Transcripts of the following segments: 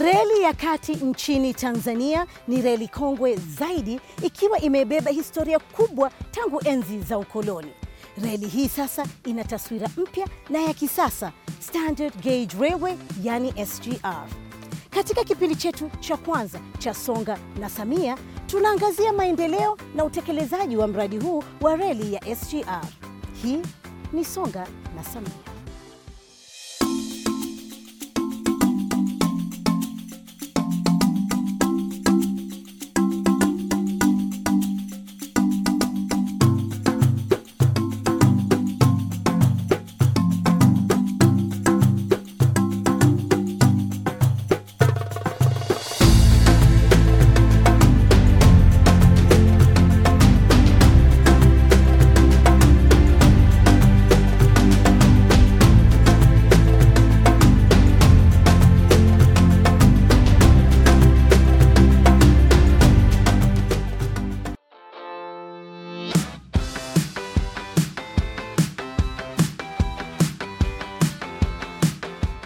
Reli ya kati nchini Tanzania ni reli kongwe zaidi ikiwa imebeba historia kubwa tangu enzi za ukoloni. Reli hii sasa ina taswira mpya na ya kisasa, Standard Gauge Railway yani SGR. Katika kipindi chetu cha kwanza cha Songa na Samia, tunaangazia maendeleo na utekelezaji wa mradi huu wa reli ya SGR. Hii ni Songa na Samia.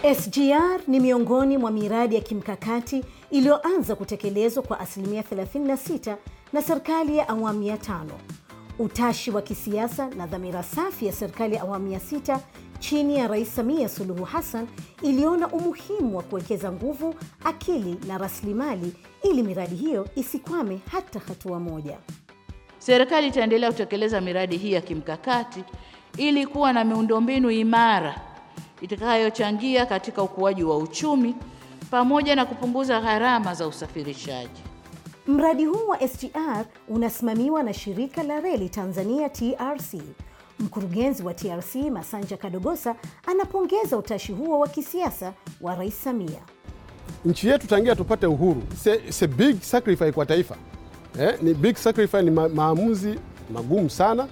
SGR ni miongoni mwa miradi ya kimkakati iliyoanza kutekelezwa kwa asilimia 36 na serikali ya awamu ya tano. Utashi wa kisiasa na dhamira safi ya serikali ya awamu ya sita chini ya Rais Samia Suluhu Hassan iliona umuhimu wa kuwekeza nguvu, akili na rasilimali ili miradi hiyo isikwame hata hatua moja. Serikali itaendelea kutekeleza miradi hii ya kimkakati ili kuwa na miundombinu imara itakayochangia katika ukuaji wa uchumi pamoja na kupunguza gharama za usafirishaji. Mradi huu wa SGR unasimamiwa na shirika la reli Tanzania TRC. Mkurugenzi wa TRC Masanja Kadogosa anapongeza utashi huo wa kisiasa wa Rais Samia. Nchi yetu tangia tupate uhuru, it's a big sacrifice kwa taifa eh, ni big sacrifice, ni ma maamuzi magumu sana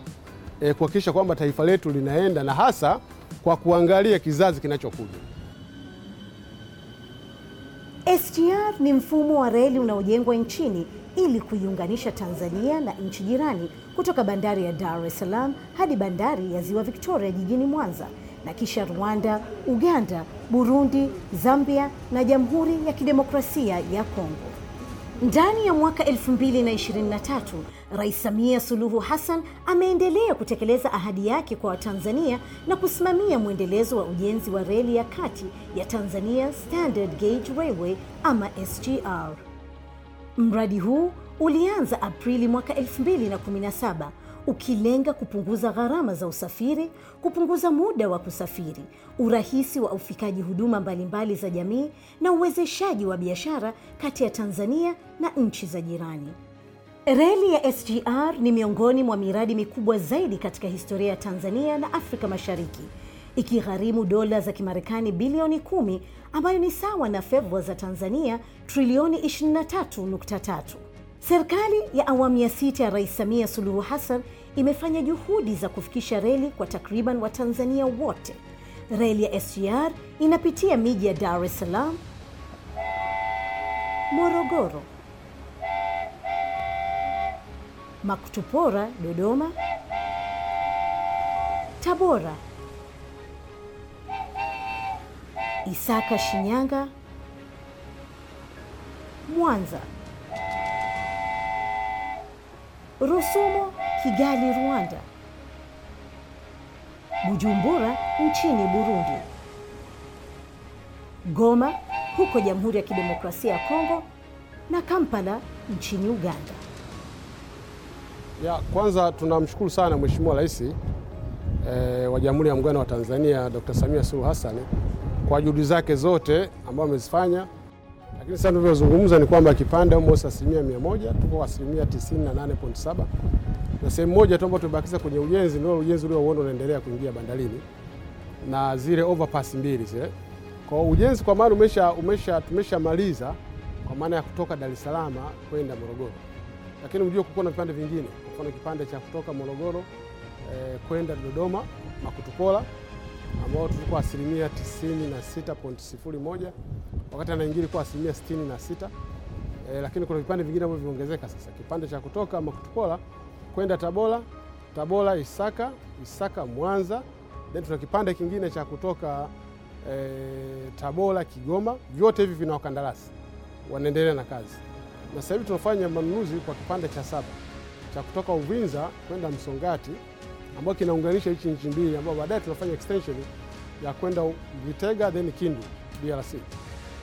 eh, kuhakikisha kwamba taifa letu linaenda na hasa kwa kuangalia kizazi kinachokuja. SGR ni mfumo wa reli unaojengwa nchini ili kuiunganisha Tanzania na nchi jirani kutoka bandari ya Dar es Salaam hadi bandari ya Ziwa Victoria jijini Mwanza na kisha Rwanda, Uganda, Burundi, Zambia na Jamhuri ya Kidemokrasia ya Kongo. Ndani ya mwaka 2023 Rais Samia Suluhu Hassan ameendelea kutekeleza ahadi yake kwa Watanzania na kusimamia mwendelezo wa ujenzi wa reli ya kati ya Tanzania Standard Gauge Railway ama SGR. Mradi huu ulianza Aprili mwaka 2017 ukilenga kupunguza gharama za usafiri, kupunguza muda wa kusafiri, urahisi wa ufikaji huduma mbalimbali za jamii na uwezeshaji wa biashara kati ya Tanzania na nchi za jirani. Reli ya SGR ni miongoni mwa miradi mikubwa zaidi katika historia ya Tanzania na Afrika Mashariki, ikigharimu dola za Kimarekani bilioni kumi ambayo ni sawa na fedha za Tanzania trilioni 23.3. Serikali ya awamu ya sita ya Rais Samia Suluhu Hassan imefanya juhudi za kufikisha reli kwa takriban Watanzania wote. Reli ya SGR inapitia miji ya Dar es Salaam, Morogoro, Makutupora Dodoma, Tabora, Isaka Shinyanga, Mwanza, Rusumo Kigali Rwanda, Bujumbura nchini Burundi, Goma huko Jamhuri ya Kidemokrasia ya Kongo na Kampala nchini Uganda. Ya, kwanza tunamshukuru sana Mheshimiwa Rais e, wa Jamhuri ya Muungano wa Tanzania Dr. Samia Suluhu Hassan kwa juhudi zake zote ambazo amezifanya, lakini sasa tunavyozungumza ni kwamba kipande almost asilimia mia moja tuko asilimia 98.7 na sehemu moja tu ambayo tumebakiza kwenye ujenzi ndio ujenzi uliouona unaendelea kuingia bandarini na zile overpass mbili zile. Kwa ujenzi kwa maana umesha, umesha tumeshamaliza kwa maana ya kutoka Dar es Salaam kwenda Morogoro, lakini ujue kuko na vipande vingine, mfano kipande cha kutoka Morogoro eh, kwenda Dodoma Makutupola ambao tulikuwa asilimia 96.01 wakati anaingia ilikuwa asilimia 66 E, lakini kuna vipande vingine ambavyo vimeongezeka sasa, kipande cha kutoka Makutupola kwenda Tabora, Tabora Isaka, Isaka Mwanza, then tuna kipande kingine cha kutoka e, Tabora, Kigoma, vyote hivi vina wakandarasi. Wanaendelea na kazi, na sasa hivi tunafanya manunuzi kwa kipande cha saba. Cha kutoka Uvinza kwenda Msongati ambao kinaunganisha hichi nchi mbili, ambao baadaye tunafanya extension ya kwenda Vitega then Kindu DRC.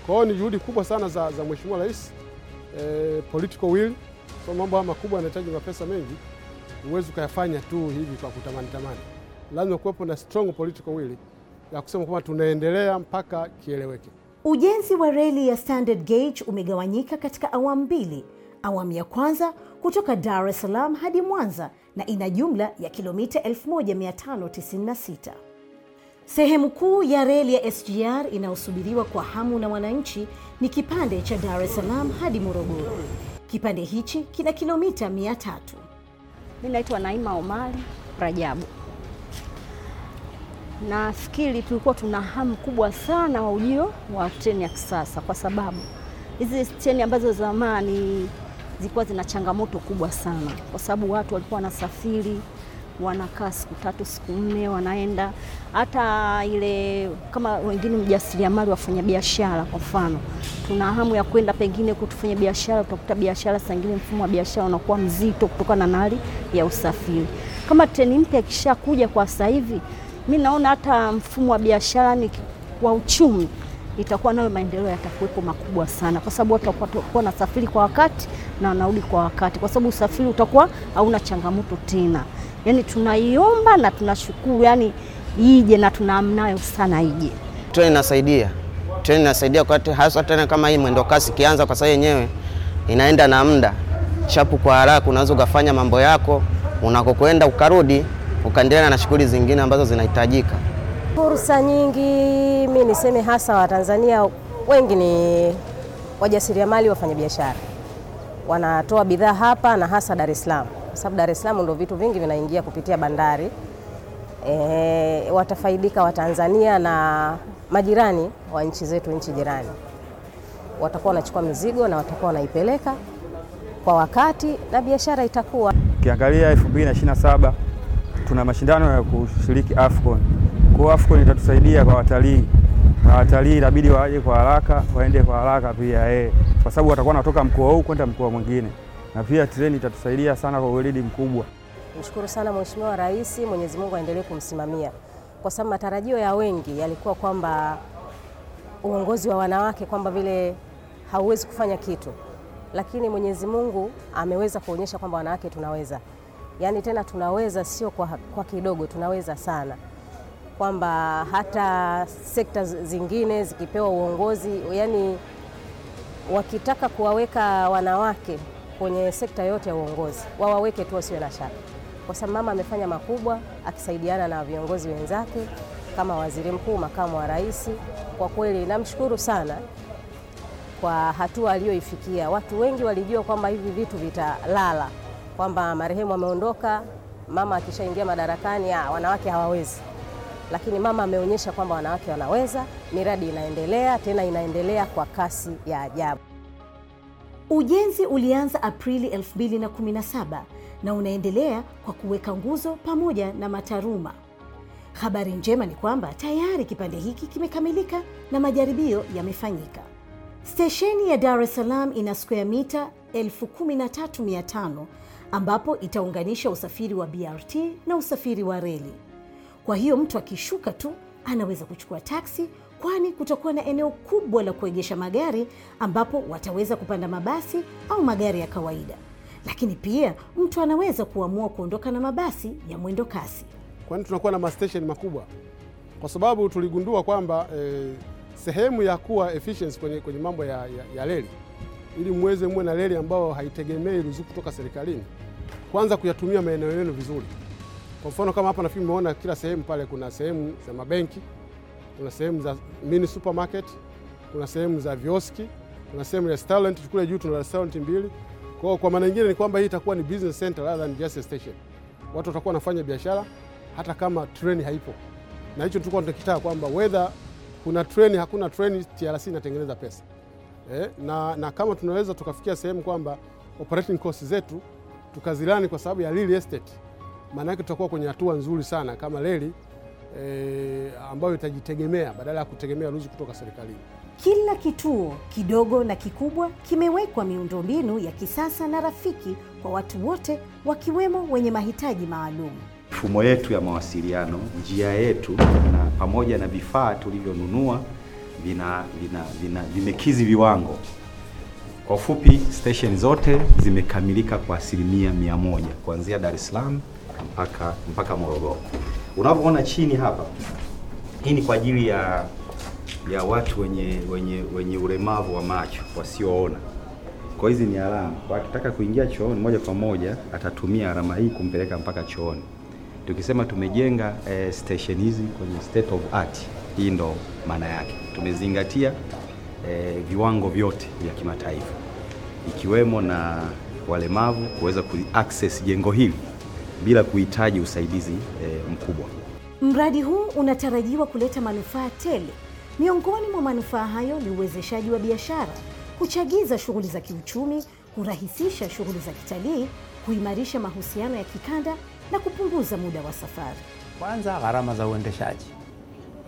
Kwa hiyo ni juhudi kubwa sana za, za Mheshimiwa Rais eh, political will. So mambo haya makubwa yanahitaji mapesa mengi, huwezi ukayafanya tu hivi kwa kutamani tamani, lazima kuwepo na strong political will ya kusema kwamba tunaendelea mpaka kieleweke. Ujenzi wa reli ya standard gauge umegawanyika katika awamu mbili. Awamu ya kwanza kutoka Dar es Salaam hadi Mwanza na ina jumla ya kilomita 1596. Sehemu kuu ya reli ya SGR inayosubiriwa kwa hamu na wananchi ni kipande cha Dar es Salaam hadi Morogoro. Kipande hichi kina kilomita 300. Mimi naitwa Naima Omari Rajabu. Nafikiri tulikuwa tuna hamu kubwa sana wa ujio wa treni ya kisasa, kwa sababu hizi treni ambazo zamani zilikuwa zina changamoto kubwa sana, kwa sababu watu walikuwa wanasafiri wanakaa siku tatu siku nne wanaenda. Hata ile kama wengine mjasiriamali, wafanya biashara, kwa mfano, tuna hamu ya kwenda pengine kutufanya biashara, utakuta biashara saa ingine mfumo wa biashara unakuwa mzito kutokana na hali ya usafiri. Kama treni mpya ikishakuja kwa sasa hivi, mi naona hata mfumo wa biashara ni wa uchumi itakuwa nayo maendeleo yatakuwepo makubwa sana, kwa sababu watu watakuwa nasafiri kwa wakati na wanarudi kwa wakati, kwa sababu usafiri utakuwa hauna changamoto tena. Yani tunaiomba na tunashukuru, yani ije na tunaamnayo sana ije. Treni inasaidia, treni inasaidia kwa hasa tena kama hii mwendo kasi kianza, kwa sababu yenyewe inaenda na muda chapu kwa haraka, unaweza ukafanya mambo yako unakokwenda ukarudi ukaendelea na shughuli zingine ambazo zinahitajika. Fursa nyingi, mi niseme hasa Watanzania wengi ni wajasiriamali, wafanyabiashara, wanatoa bidhaa hapa na hasa Dar es Salaam, kwa sababu Dar es Salaam ndio vitu vingi vinaingia kupitia bandari. E, watafaidika Watanzania na majirani wa nchi zetu, nchi jirani watakuwa wanachukua mizigo na watakuwa wanaipeleka kwa wakati na biashara itakuwa. Ukiangalia 2027 tuna mashindano ya kushiriki AFCON. Kwa AFCON itatusaidia kwa watalii, na watalii itabidi waje kwa haraka, waende kwa haraka pia eh, kwa sababu watakuwa wanatoka mkoa huu kwenda mkoa mwingine, na pia treni itatusaidia sana kwa weledi mkubwa. Mshukuru sana Mheshimiwa Rais, Mwenyezi Mungu aendelee kumsimamia, kwa sababu matarajio ya wengi yalikuwa kwamba uongozi wa wanawake kwamba vile hauwezi kufanya kitu, lakini Mwenyezi Mungu ameweza kuonyesha kwamba wanawake tunaweza, yaani tena tunaweza, sio kwa, kwa kidogo, tunaweza sana, kwamba hata sekta zingine zikipewa uongozi, yani wakitaka kuwaweka wanawake kwenye sekta yote ya uongozi wawaweke tu, wasiwe na shaka, kwa sababu mama amefanya makubwa akisaidiana na viongozi wenzake kama waziri mkuu, makamu wa rais. Kwa kweli namshukuru sana kwa hatua aliyoifikia. Watu wengi walijua kwamba hivi vitu vitalala, kwamba marehemu ameondoka, mama akishaingia madarakani ya, wanawake hawawezi, lakini mama ameonyesha kwamba wanawake wanaweza. Miradi inaendelea tena, inaendelea kwa kasi ya ajabu. Ujenzi ulianza Aprili 2017 na unaendelea kwa kuweka nguzo pamoja na mataruma. Habari njema ni kwamba tayari kipande hiki kimekamilika na majaribio yamefanyika. Stesheni ya Dar es Salaam ina square mita 13500 ambapo itaunganisha usafiri wa BRT na usafiri wa reli. Kwa hiyo mtu akishuka tu anaweza kuchukua taksi, kwani kutakuwa na eneo kubwa la kuegesha magari ambapo wataweza kupanda mabasi au magari ya kawaida. Lakini pia mtu anaweza kuamua kuondoka na mabasi ya mwendo kasi. Kwani tunakuwa na mastesheni makubwa, kwa sababu tuligundua kwamba eh, sehemu ya kuwa efficiency kwenye, kwenye mambo ya, ya, ya reli ili muweze muwe na reli ambayo haitegemei ruzuku kutoka serikalini, kwanza kuyatumia maeneo yenu vizuri. Kwa mfano kama hapa nafikiri umeona kila sehemu pale, kuna sehemu za mabenki, kuna sehemu za mini supermarket, kuna sehemu za vioski, kuna sehemu restaurant. Kule juu tuna restaurant mbili. Kwa kwa maana nyingine ni kwamba hii itakuwa ni business center rather than just a station. Watu watakuwa wanafanya biashara hata kama treni haipo, na hicho tulikuwa tunakitaka kwamba whether kuna treni hakuna treni, TRC inatengeneza pesa eh, na, na kama tunaweza tukafikia sehemu kwamba operating costs zetu tukazilani kwa sababu ya real estate, maana yake tutakuwa kwenye hatua nzuri sana kama reli e, ambayo itajitegemea badala ya kutegemea ruzuku kutoka serikalini. Kila kituo kidogo na kikubwa kimewekwa miundombinu ya kisasa na rafiki kwa watu wote wakiwemo wenye mahitaji maalum. Mifumo yetu ya mawasiliano, njia yetu na pamoja na vifaa tulivyonunua vina, vina, vina, vimekizi viwango. Kwa ufupi, stesheni zote zimekamilika kwa asilimia mia moja kuanzia Dar es Salaam mpaka mpaka Morogoro. Unavyoona chini hapa, hii ni kwa ajili ya ya watu wenye wenye wenye ulemavu wa macho wasioona. Kwa hizi ni alama, kwa akitaka kuingia chooni moja kwa moja atatumia alama hii kumpeleka mpaka chooni. Tukisema tumejenga eh, station hizi kwenye state of art, hii ndo maana yake. Tumezingatia eh, viwango vyote vya kimataifa ikiwemo na walemavu kuweza kuaccess jengo hili bila kuhitaji usaidizi e, mkubwa. Mradi huu unatarajiwa kuleta manufaa tele. Miongoni mwa manufaa hayo ni uwezeshaji wa biashara, kuchagiza shughuli za kiuchumi, kurahisisha shughuli za kitalii, kuimarisha mahusiano ya kikanda na kupunguza muda wa safari. Kwanza, gharama za uendeshaji.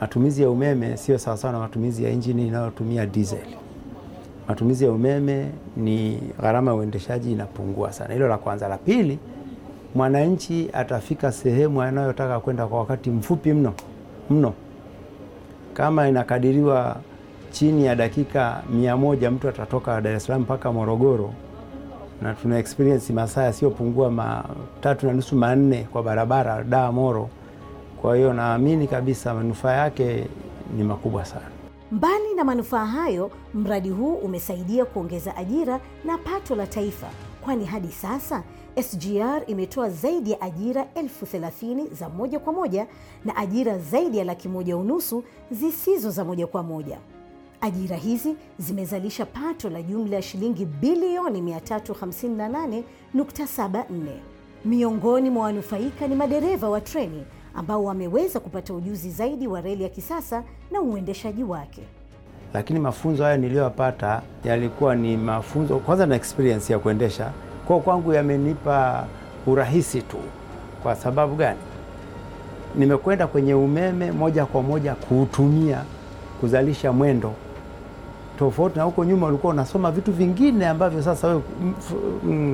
Matumizi ya umeme sio sawasawa na matumizi ya injini inayotumia diesel. Matumizi ya umeme ni gharama ya uendeshaji inapungua sana. Hilo la kwanza. La pili, mwananchi atafika sehemu anayotaka kwenda kwa wakati mfupi mno mno. Kama inakadiriwa chini ya dakika mia moja mtu atatoka Dar es Salaam mpaka Morogoro, na tuna experience masaa yasiyopungua matatu na nusu manne kwa barabara da Moro. Kwa hiyo naamini kabisa manufaa yake ni makubwa sana. Mbali na manufaa hayo, mradi huu umesaidia kuongeza ajira na pato la taifa, kwani hadi sasa SGR imetoa zaidi ya ajira elfu thelathini za moja kwa moja na ajira zaidi ya laki moja unusu zisizo za moja kwa moja. Ajira hizi zimezalisha pato la jumla ya shilingi bilioni 358.74. Miongoni mwa wanufaika ni madereva wa treni ambao wameweza kupata ujuzi zaidi wa reli ya kisasa na uendeshaji wake. Lakini mafunzo haya niliyoyapata yalikuwa ni mafunzo kwanza na experience ya kuendesha, kwa kwangu yamenipa urahisi tu. Kwa sababu gani? Nimekwenda kwenye umeme moja kwa moja kuutumia kuzalisha mwendo, tofauti na huko nyuma ulikuwa unasoma vitu vingine ambavyo sasa wewe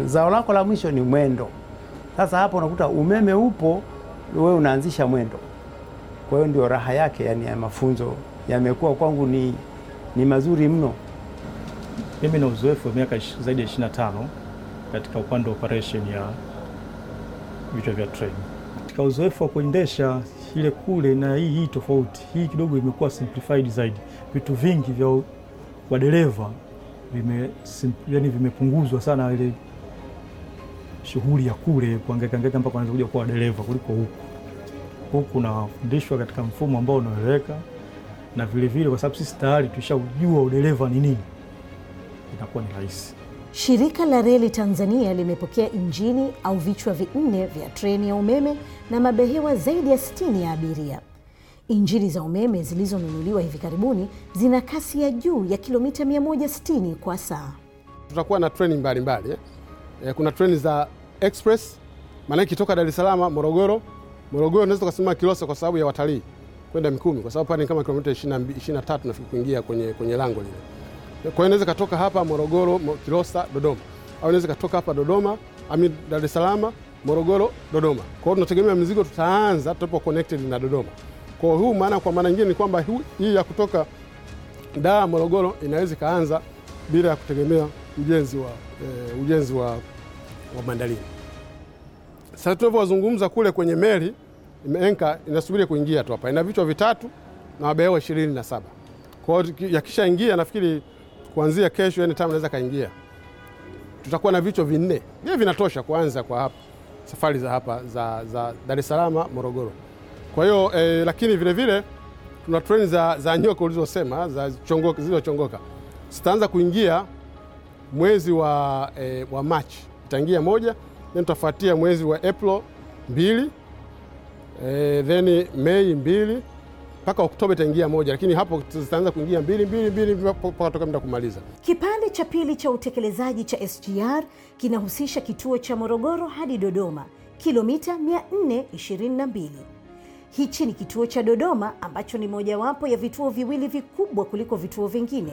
zao lako la mwisho ni mwendo. Sasa hapo unakuta umeme upo, wewe unaanzisha mwendo. Kwa hiyo ndio raha yake, yani ya mafunzo yamekuwa kwangu ni, ni mazuri mno. Mimi na uzoefu wa miaka zaidi ya 25 katika upande wa operation ya vichwa vya treni. Katika uzoefu wa kuendesha ile kule na hii hii tofauti, hii kidogo imekuwa simplified zaidi. Vitu vingi vya wadereva vime, yani vimepunguzwa sana ile shughuli ya kule kuangaika angaika mpaka wanaweza kuja kuwa wadereva kuliko huku. Huku nafundishwa katika mfumo ambao unaeleweka, na vile vile kwa sababu sisi tayari tushaujua udereva ni nini, inakuwa ni rahisi. Shirika la Reli Tanzania limepokea injini au vichwa vinne vya treni ya umeme na mabehewa zaidi ya 60 ya abiria. Injini za umeme zilizonunuliwa hivi karibuni zina kasi ya juu ya kilomita 160 kwa saa. Tutakuwa na treni mbalimbali eh. Kuna treni za express, maanake ikitoka Dar es Salaam Morogoro, Morogoro unaweza ukasema Kilosa kwa sababu ya watalii kwenda Mikumi, kwa sababu pale kama kilomita 23 nafikiri kuingia kwenye, kwenye lango lile. Kwa hiyo inaweza katoka hapa Morogoro, Kilosa, Dodoma, au inaweza katoka hapa Dodoma ami Dar es Salaam, Morogoro, Dodoma. Kwa hiyo tunategemea mizigo tutaanza tutapo connected na Dodoma. Kwa hiyo huu maana, kwa maana nyingine ni kwamba hii ya kutoka Dar Morogoro inaweza ikaanza bila ya kutegemea ujenzi wa, e, ujenzi wa, wa bandarini. Sasa tunavyozungumza kule kwenye meli imeenka inasubiri kuingia tu hapa, ina vichwa vitatu na mabehewa ishirini na saba. Kwa hiyo yakishaingia nafikiri kuanzia kesho anytime anaweza kaingia, tutakuwa na vichwa vinne. Vile vinatosha kuanza kwa hapa safari za hapa za, za Dar es Salaam Morogoro. Kwa hiyo eh, lakini vile vile tuna treni za, za nyoka ulizosema za chongoka zilizochongoka. Zitaanza kuingia mwezi wa, eh, wa Machi itaingia moja, then tutafuatia mwezi wa April mbili, eh, then Mei mbili mpaka Oktoba itaingia moja, lakini hapo zitaanza kuingia mbili mbili mbili mpaka toka muda kumaliza. Kipande cha pili cha utekelezaji cha SGR kinahusisha kituo cha Morogoro hadi Dodoma, kilomita 422. Hichi ni kituo cha Dodoma ambacho ni mojawapo ya vituo viwili vikubwa kuliko vituo vingine.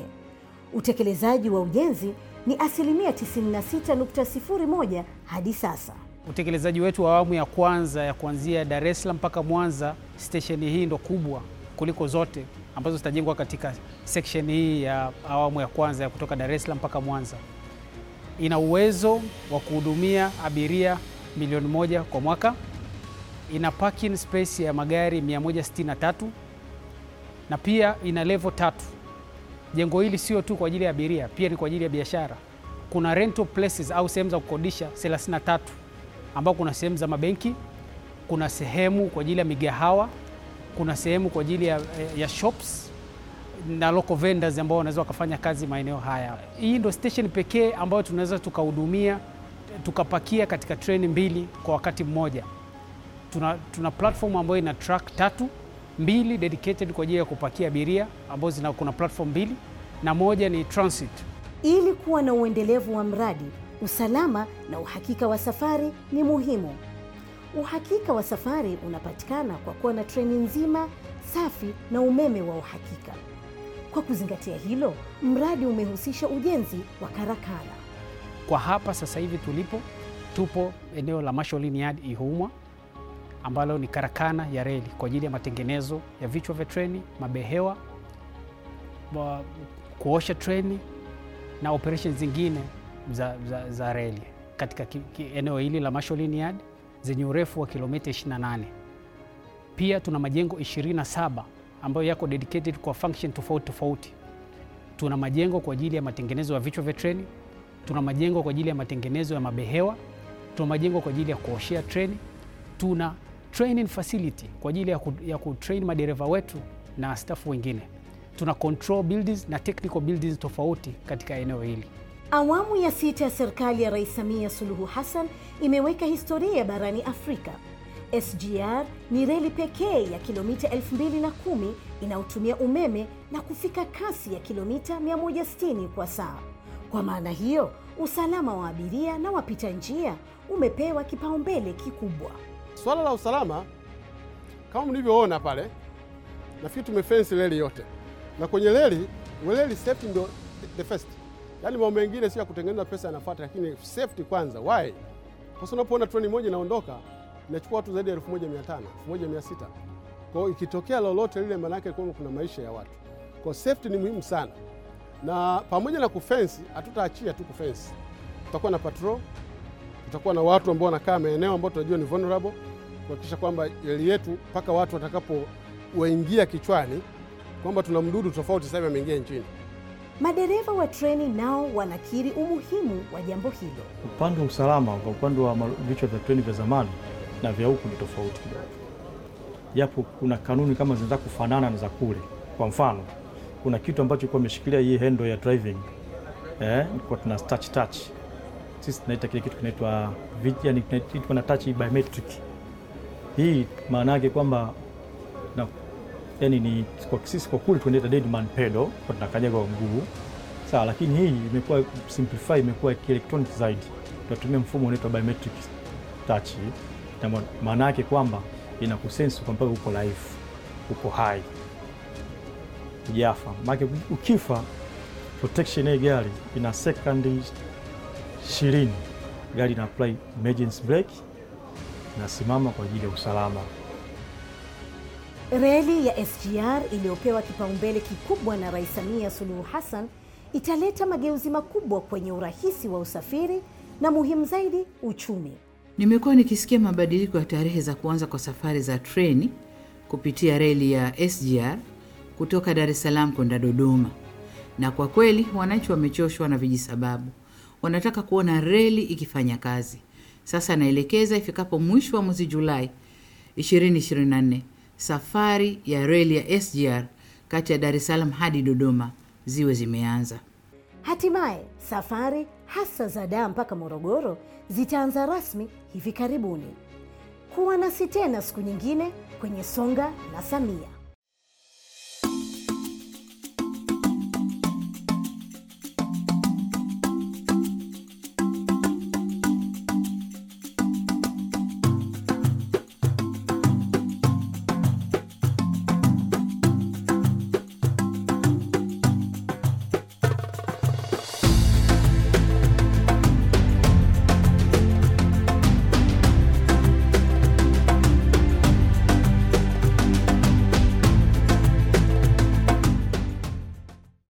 Utekelezaji wa ujenzi ni asilimia 96.01 hadi sasa. Utekelezaji wetu wa awamu ya kwanza ya kuanzia Dar es Salaam mpaka Mwanza, stesheni hii ndo kubwa kuliko zote ambazo zitajengwa katika section hii ya awamu ya kwanza ya kutoka Dar es Salaam mpaka Mwanza. Ina uwezo wa kuhudumia abiria milioni moja kwa mwaka. Ina parking space ya magari 163 na pia ina level tatu. Jengo hili sio tu kwa ajili ya abiria, pia ni kwa ajili ya biashara. Kuna rental places au sehemu za kukodisha 33 ambao kuna sehemu za mabenki, kuna sehemu kwa ajili ya migahawa, kuna sehemu kwa ajili ya, ya shops na local vendors ambao wanaweza wakafanya kazi maeneo haya. Hii ndo station pekee ambayo tunaweza tukahudumia tukapakia katika treni mbili kwa wakati mmoja. Tuna, tuna platform ambayo ina track tatu, mbili dedicated kwa ajili ya kupakia abiria ambazo kuna platform mbili na moja ni transit. Ili kuwa na uendelevu wa mradi, usalama na uhakika wa safari ni muhimu. Uhakika wa safari unapatikana kwa kuwa na treni nzima safi na umeme wa uhakika. Kwa kuzingatia hilo, mradi umehusisha ujenzi wa karakana. Kwa hapa sasa hivi tulipo, tupo eneo la Masholini Yard Ihumwa, ambalo ni karakana ya reli kwa ajili ya matengenezo ya vichwa vya treni, mabehewa, kuosha treni na operesheni zingine za, za, za reli katika ki, ki, eneo hili la Masholini Yard zenye urefu wa kilomita 28. Pia tuna majengo 27 ambayo yako dedicated kwa function tofauti tofauti. Tuna majengo kwa ajili ya matengenezo ya vichwa vya treni, tuna majengo kwa ajili ya matengenezo ya mabehewa, tuna majengo kwa ajili ya kuoshea treni, tuna training facility kwa ajili ya, ku, ya kutrain madereva wetu na staff wengine. Tuna control buildings na technical buildings tofauti katika eneo hili. Awamu ya sita ya serikali ya Rais Samia Suluhu Hassan imeweka historia barani Afrika. SGR ni reli pekee ya kilomita 2010 inayotumia umeme na kufika kasi ya kilomita 160 kwa saa. Kwa maana hiyo, usalama wa abiria na wapita njia umepewa kipaumbele kikubwa. Swala la usalama kama mlivyoona pale, nafikiri tumefensi reli yote, na kwenye reli reli safety ndio the first. Yaani mambo mengine sio ya kutengeneza pesa yanafuata, lakini safety kwanza. Why? Kwa sababu unapoona treni moja inaondoka inachukua watu zaidi ya 1500 1600. Kwa hiyo ikitokea lolote lile, maana yake kuna maisha ya watu. Kwa hiyo safety ni muhimu sana, na pamoja na kufensi, hatutaachia tu kufensi, tutakuwa na patrol, tutakuwa na watu ambao wanakaa maeneo ambayo tunajua ni vulnerable, kuhakikisha kwamba reli yetu mpaka watu watakapowaingia kichwani kwamba tuna mdudu tofauti sasa hivi ameingia nchini. Madereva wa treni nao wanakiri umuhimu wa jambo hilo. Upande wa usalama kwa upande wa vichwa vya treni vya zamani na vya huku ni tofauti kidogo, japo kuna kanuni kama zinaweza kufanana na za kule. Kwa mfano, kuna kitu ambacho kwa ameshikilia hii handle ya driving eh, kwa tuna touch touch, sisi tunaita kile kitu kinaitwa touch biometric. Hii maana yake kwamba yani ni kwa sisi kwa kule tunaita dead man pedal, kwa tunakanyaga kwa mguu sawa, lakini hii imekuwa simplify, imekuwa kielektronic zaidi, tunatumia mfumo unaitwa biometric touch, na maana yake kwamba inakusense kwamba uko live, uko hai, hujafa. Maana ukifa, protection ya gari ina second ishirini, gari ina apply emergency brake, inasimama kwa ajili ya usalama. Reli ya SGR iliyopewa kipaumbele kikubwa na Rais Samia Suluhu Hassan italeta mageuzi makubwa kwenye urahisi wa usafiri na muhimu zaidi, uchumi. Nimekuwa nikisikia mabadiliko ya tarehe za kuanza kwa safari za treni kupitia reli ya SGR kutoka Dar es Salaam kwenda Dodoma, na kwa kweli wananchi wamechoshwa na vijisababu, wanataka kuona reli ikifanya kazi. Sasa naelekeza ifikapo mwisho wa mwezi Julai 2024 safari ya reli ya SGR kati ya Dar es Salaam hadi Dodoma ziwe zimeanza. Hatimaye safari hasa za Dar mpaka Morogoro zitaanza rasmi hivi karibuni. Kuwa nasi tena siku nyingine kwenye Songa na Samia.